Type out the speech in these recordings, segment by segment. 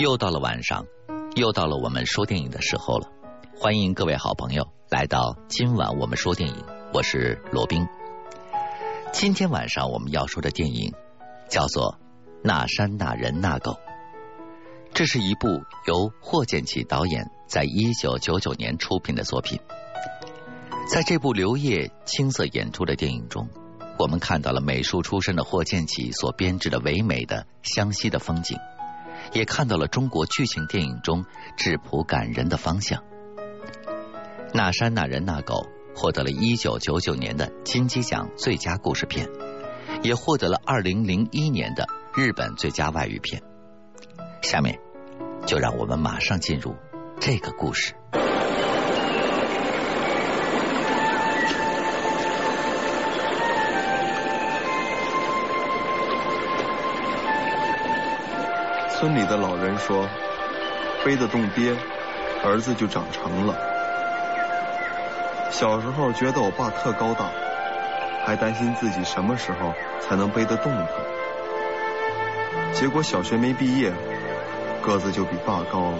又到了晚上，又到了我们说电影的时候了。欢迎各位好朋友来到今晚我们说电影，我是罗宾。今天晚上我们要说的电影叫做《那山那人那狗》，这是一部由霍建起导演在一九九九年出品的作品。在这部刘烨青涩演出的电影中，我们看到了美术出身的霍建起所编制的唯美的湘西的风景。也看到了中国剧情电影中质朴感人的方向。那山那人那狗获得了一九九九年的金鸡奖最佳故事片，也获得了二零零一年的日本最佳外语片。下面就让我们马上进入这个故事。村里的老人说：“背得动爹，儿子就长成了。”小时候觉得我爸特高大，还担心自己什么时候才能背得动他。结果小学没毕业，个子就比爸高了。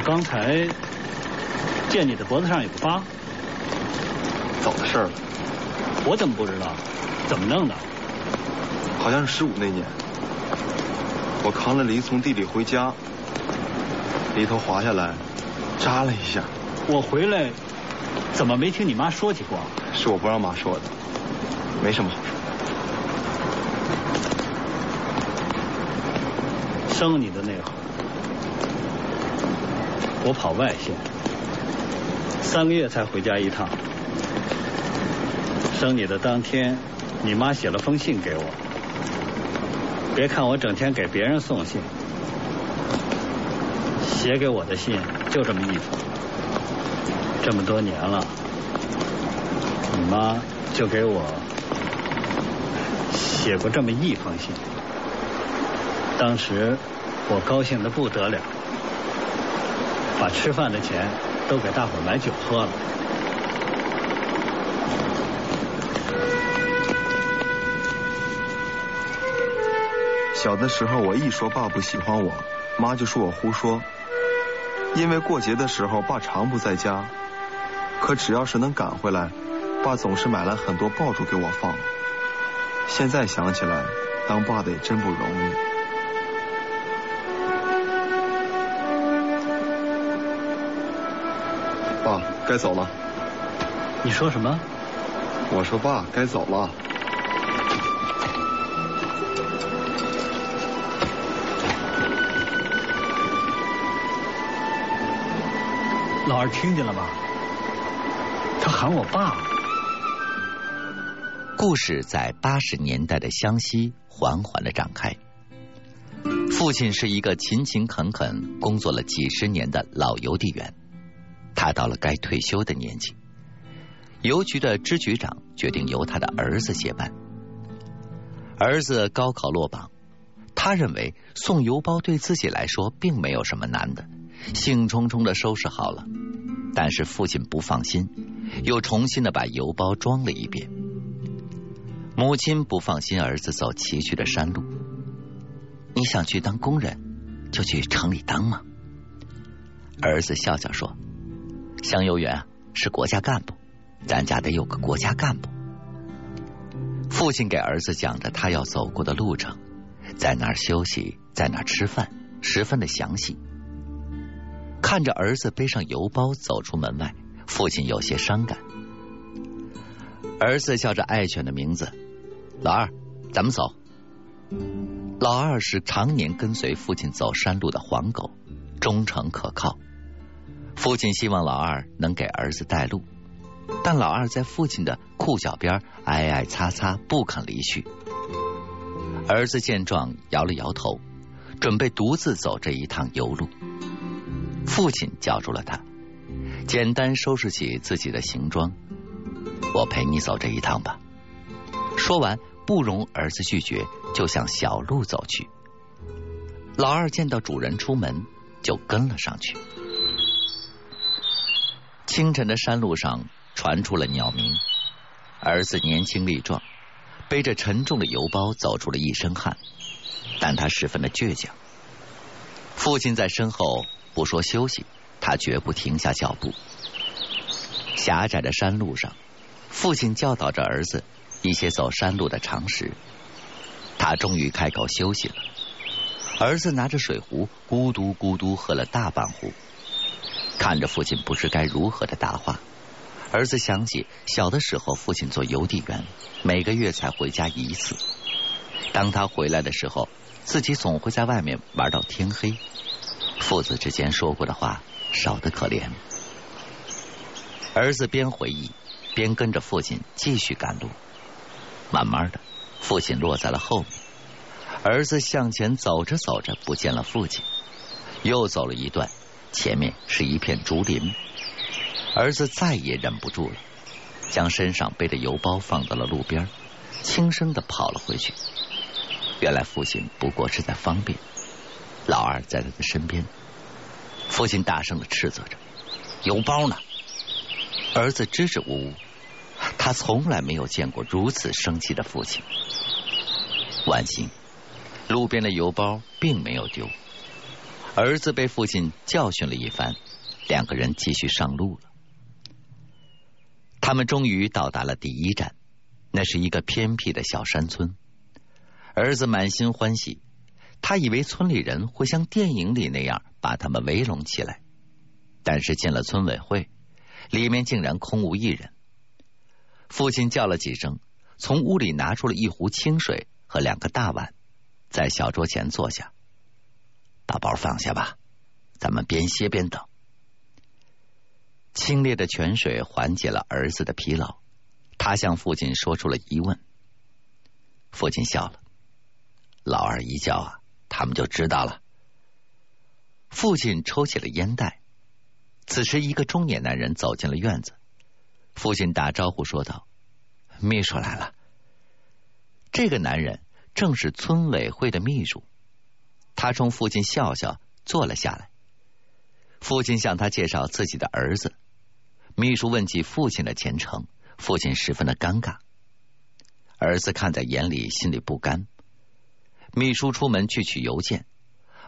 我刚才见你的脖子上有个疤，早的事儿了。我怎么不知道？怎么弄的？好像是十五那年，我扛了梨从地里回家，梨头滑下来，扎了一下。我回来怎么没听你妈说起过？是我不让妈说的，没什么好说的。生你的那会儿。我跑外县，三个月才回家一趟。生你的当天，你妈写了封信给我。别看我整天给别人送信，写给我的信就这么一封。这么多年了，你妈就给我写过这么一封信。当时我高兴的不得了。把吃饭的钱都给大伙买酒喝了。小的时候，我一说爸不喜欢我，妈就说我胡说。因为过节的时候，爸常不在家，可只要是能赶回来，爸总是买来很多爆竹给我放。现在想起来，当爸的也真不容易。该走了。你说什么？我说爸，该走了。老二听见了吧？他喊我爸。故事在八十年代的湘西缓缓的展开。父亲是一个勤勤恳恳工作了几十年的老邮递员。他到了该退休的年纪，邮局的支局长决定由他的儿子接班。儿子高考落榜，他认为送邮包对自己来说并没有什么难的，兴冲冲的收拾好了。但是父亲不放心，又重新的把邮包装了一遍。母亲不放心儿子走崎岖的山路，你想去当工人，就去城里当吗？儿子笑笑说。乡邮员是国家干部，咱家得有个国家干部。父亲给儿子讲着他要走过的路程，在哪儿休息，在哪儿吃饭，十分的详细。看着儿子背上邮包走出门外，父亲有些伤感。儿子叫着爱犬的名字，老二，咱们走。老二是常年跟随父亲走山路的黄狗，忠诚可靠。父亲希望老二能给儿子带路，但老二在父亲的裤脚边挨挨擦擦，不肯离去。儿子见状，摇了摇头，准备独自走这一趟游路。父亲叫住了他，简单收拾起自己的行装：“我陪你走这一趟吧。”说完，不容儿子拒绝，就向小路走去。老二见到主人出门，就跟了上去。清晨的山路上传出了鸟鸣，儿子年轻力壮，背着沉重的邮包走出了一身汗，但他十分的倔强。父亲在身后不说休息，他绝不停下脚步。狭窄的山路上，父亲教导着儿子一些走山路的常识。他终于开口休息了。儿子拿着水壶，咕嘟咕嘟喝了大半壶。看着父亲不知该如何的答话，儿子想起小的时候父亲做邮递员，每个月才回家一次。当他回来的时候，自己总会在外面玩到天黑。父子之间说过的话少得可怜。儿子边回忆边跟着父亲继续赶路。慢慢的，父亲落在了后面。儿子向前走着走着，不见了父亲，又走了一段。前面是一片竹林，儿子再也忍不住了，将身上背的邮包放到了路边，轻声的跑了回去。原来父亲不过是在方便，老二在他的身边。父亲大声的斥责着：“邮包呢？”儿子支支吾吾，他从来没有见过如此生气的父亲。万幸，路边的邮包并没有丢。儿子被父亲教训了一番，两个人继续上路了。他们终于到达了第一站，那是一个偏僻的小山村。儿子满心欢喜，他以为村里人会像电影里那样把他们围拢起来，但是进了村委会，里面竟然空无一人。父亲叫了几声，从屋里拿出了一壶清水和两个大碗，在小桌前坐下。把包放下吧，咱们边歇边等。清冽的泉水缓解了儿子的疲劳，他向父亲说出了疑问。父亲笑了，老二一叫啊，他们就知道了。父亲抽起了烟袋。此时，一个中年男人走进了院子。父亲打招呼说道：“秘书来了。”这个男人正是村委会的秘书。他冲父亲笑笑，坐了下来。父亲向他介绍自己的儿子。秘书问起父亲的前程，父亲十分的尴尬。儿子看在眼里，心里不甘。秘书出门去取邮件，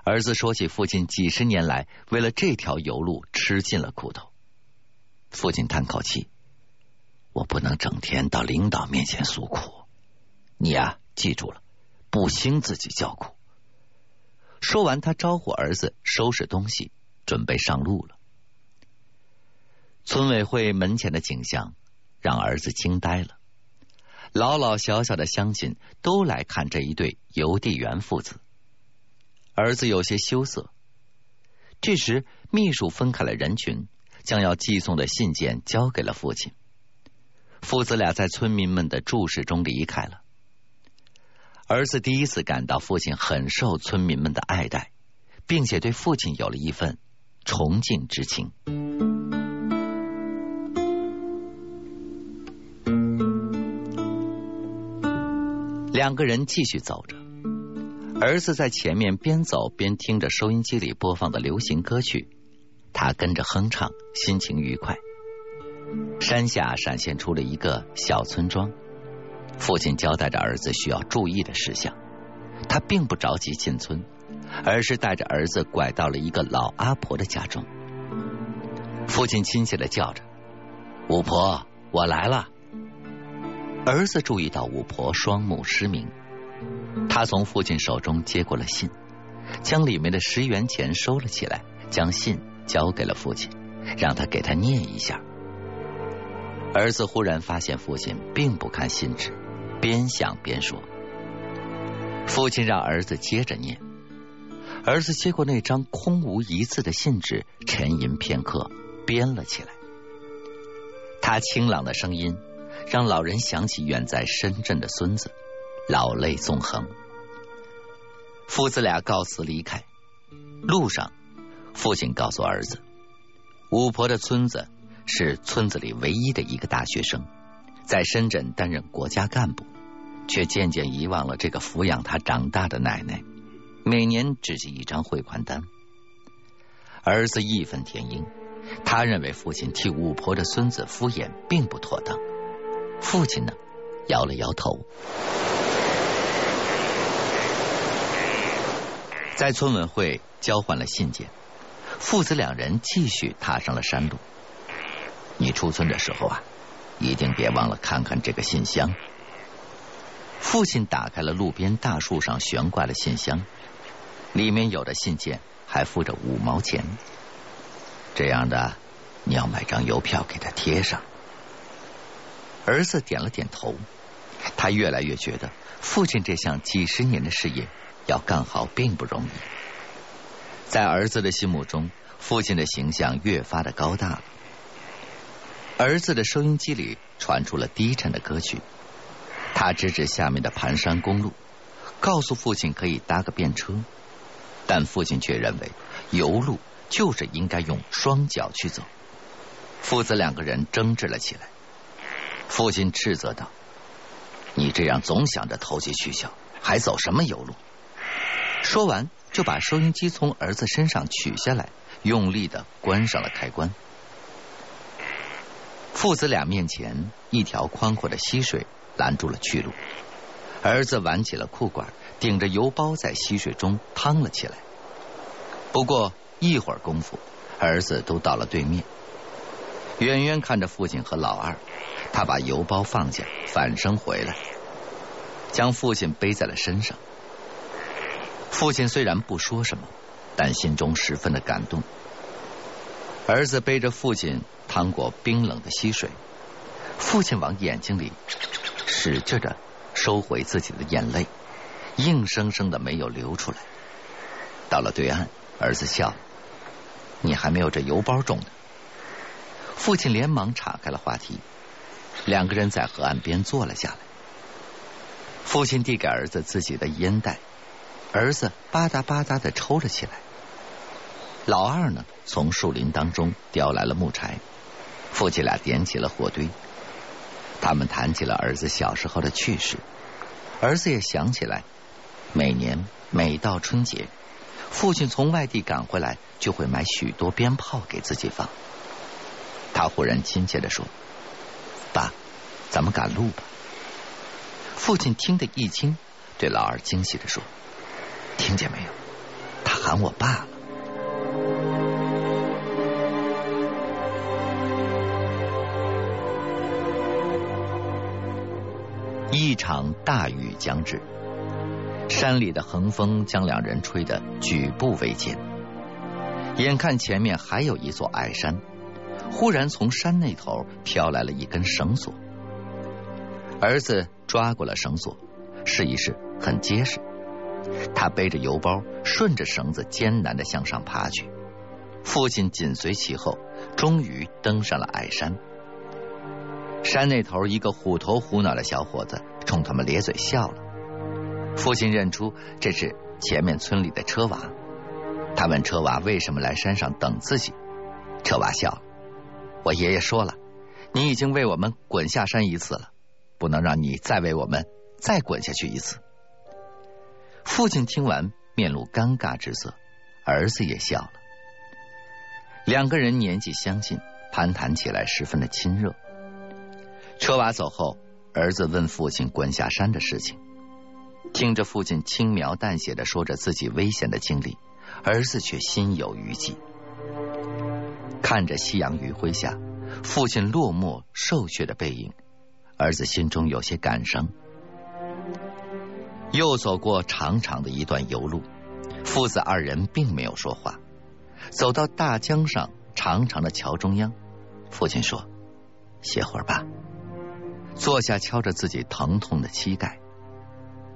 儿子说起父亲几十年来为了这条邮路吃尽了苦头。父亲叹口气：“我不能整天到领导面前诉苦，你呀，记住了，不兴自己叫苦。”说完，他招呼儿子收拾东西，准备上路了。村委会门前的景象让儿子惊呆了，老老小小的乡亲都来看这一对邮递员父子。儿子有些羞涩。这时，秘书分开了人群，将要寄送的信件交给了父亲。父子俩在村民们的注视中离开了。儿子第一次感到父亲很受村民们的爱戴，并且对父亲有了一份崇敬之情。两个人继续走着，儿子在前面边走边听着收音机里播放的流行歌曲，他跟着哼唱，心情愉快。山下闪现出了一个小村庄。父亲交代着儿子需要注意的事项，他并不着急进村，而是带着儿子拐到了一个老阿婆的家中。父亲亲切的叫着：“五婆，我来了。”儿子注意到五婆双目失明，他从父亲手中接过了信，将里面的十元钱收了起来，将信交给了父亲，让他给他念一下。儿子忽然发现父亲并不看信纸。边想边说，父亲让儿子接着念。儿子接过那张空无一字的信纸，沉吟片刻，编了起来。他清朗的声音让老人想起远在深圳的孙子，老泪纵横。父子俩告辞离开。路上，父亲告诉儿子，巫婆的村子是村子里唯一的一个大学生，在深圳担任国家干部，却渐渐遗忘了这个抚养他长大的奶奶，每年只寄一张汇款单。儿子义愤填膺，他认为父亲替巫婆的孙子敷衍并不妥当。父亲呢，摇了摇头。在村委会交换了信件，父子两人继续踏上了山路。你出村的时候啊，一定别忘了看看这个信箱。父亲打开了路边大树上悬挂的信箱，里面有的信件还附着五毛钱。这样的，你要买张邮票给他贴上。儿子点了点头，他越来越觉得父亲这项几十年的事业。要干好并不容易，在儿子的心目中，父亲的形象越发的高大了。儿子的收音机里传出了低沉的歌曲，他指指下面的盘山公路，告诉父亲可以搭个便车，但父亲却认为油路就是应该用双脚去走。父子两个人争执了起来，父亲斥责道：“你这样总想着投机取巧，还走什么油路？”说完，就把收音机从儿子身上取下来，用力的关上了开关。父子俩面前一条宽阔的溪水拦住了去路，儿子挽起了裤管，顶着油包在溪水中趟了起来。不过一会儿功夫，儿子都到了对面。远远看着父亲和老二，他把油包放下，反身回来，将父亲背在了身上。父亲虽然不说什么，但心中十分的感动。儿子背着父亲趟过冰冷的溪水，父亲往眼睛里使劲的收回自己的眼泪，硬生生的没有流出来。到了对岸，儿子笑：“你还没有这邮包重呢。”父亲连忙岔开了话题，两个人在河岸边坐了下来。父亲递给儿子自己的烟袋。儿子吧嗒吧嗒的抽了起来。老二呢，从树林当中叼来了木柴，夫妻俩点起了火堆。他们谈起了儿子小时候的趣事，儿子也想起来，每年每到春节，父亲从外地赶回来，就会买许多鞭炮给自己放。他忽然亲切的说：“爸，咱们赶路吧。”父亲听得一惊，对老二惊喜的说。听见没有？他喊我爸了。一场大雨将至，山里的横风将两人吹得举步维艰。眼看前面还有一座矮山，忽然从山那头飘来了一根绳索。儿子抓过了绳索，试一试，很结实。他背着邮包，顺着绳子艰难的向上爬去。父亲紧随其后，终于登上了矮山。山那头，一个虎头虎脑的小伙子冲他们咧嘴笑了。父亲认出这是前面村里的车娃，他问车娃为什么来山上等自己。车娃笑了：“我爷爷说了，你已经为我们滚下山一次了，不能让你再为我们再滚下去一次。”父亲听完，面露尴尬之色，儿子也笑了。两个人年纪相近，攀谈起来十分的亲热。车娃走后，儿子问父亲滚下山的事情，听着父亲轻描淡写的说着自己危险的经历，儿子却心有余悸。看着夕阳余晖下父亲落寞瘦削的背影，儿子心中有些感伤。又走过长长的一段油路，父子二人并没有说话。走到大江上长长的桥中央，父亲说：“歇会儿吧。”坐下，敲着自己疼痛的膝盖。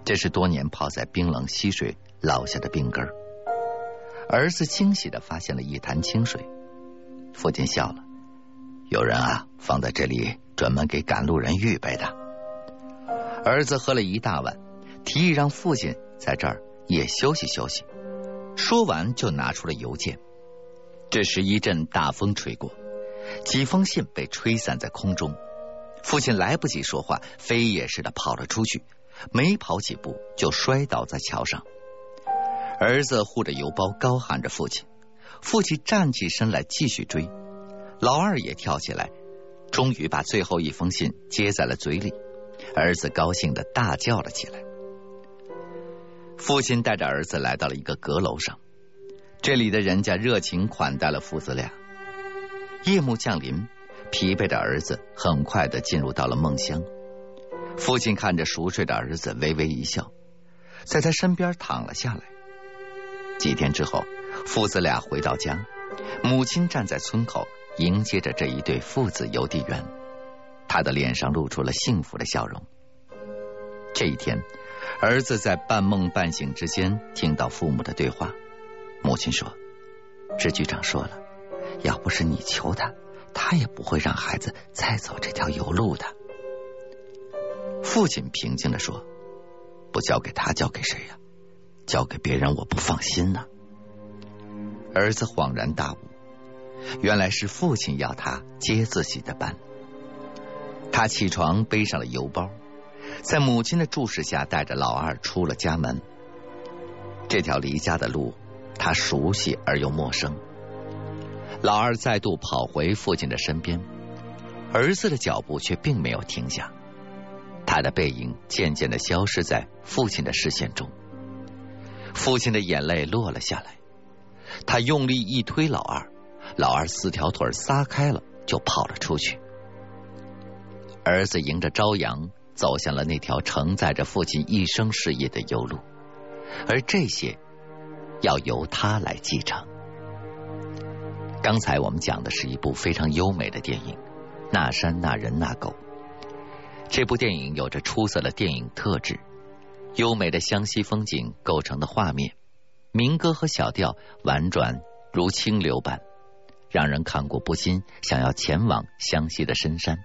这是多年泡在冰冷溪水落下的病根。儿子惊喜的发现了一潭清水，父亲笑了：“有人啊，放在这里专门给赶路人预备的。”儿子喝了一大碗。提议让父亲在这儿也休息休息。说完就拿出了邮件。这时一阵大风吹过，几封信被吹散在空中。父亲来不及说话，飞也似的跑了出去，没跑几步就摔倒在桥上。儿子护着邮包，高喊着父亲。父亲站起身来继续追，老二也跳起来，终于把最后一封信接在了嘴里。儿子高兴的大叫了起来。父亲带着儿子来到了一个阁楼上，这里的人家热情款待了父子俩。夜幕降临，疲惫的儿子很快的进入到了梦乡。父亲看着熟睡的儿子，微微一笑，在他身边躺了下来。几天之后，父子俩回到家，母亲站在村口迎接着这一对父子邮递员，他的脸上露出了幸福的笑容。这一天，儿子在半梦半醒之间听到父母的对话，母亲说：“支局长说了，要不是你求他，他也不会让孩子再走这条油路的。”父亲平静的说：“不交给他，交给谁呀？”交给别人我不放心呢。儿子恍然大悟，原来是父亲要他接自己的班。他起床背上了邮包，在母亲的注视下，带着老二出了家门。这条离家的路，他熟悉而又陌生。老二再度跑回父亲的身边，儿子的脚步却并没有停下，他的背影渐渐的消失在父亲的视线中。父亲的眼泪落了下来，他用力一推老二，老二四条腿撒开了，就跑了出去。儿子迎着朝阳走向了那条承载着父亲一生事业的油路，而这些要由他来继承。刚才我们讲的是一部非常优美的电影《那山那人那狗》，这部电影有着出色的电影特质。优美的湘西风景构成的画面，民歌和小调婉转如清流般，让人看过不禁想要前往湘西的深山。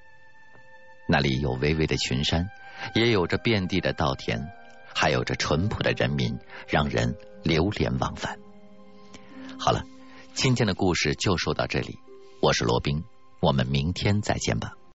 那里有巍巍的群山，也有着遍地的稻田，还有着淳朴的人民，让人流连忘返。好了，今天的故事就说到这里，我是罗宾，我们明天再见吧。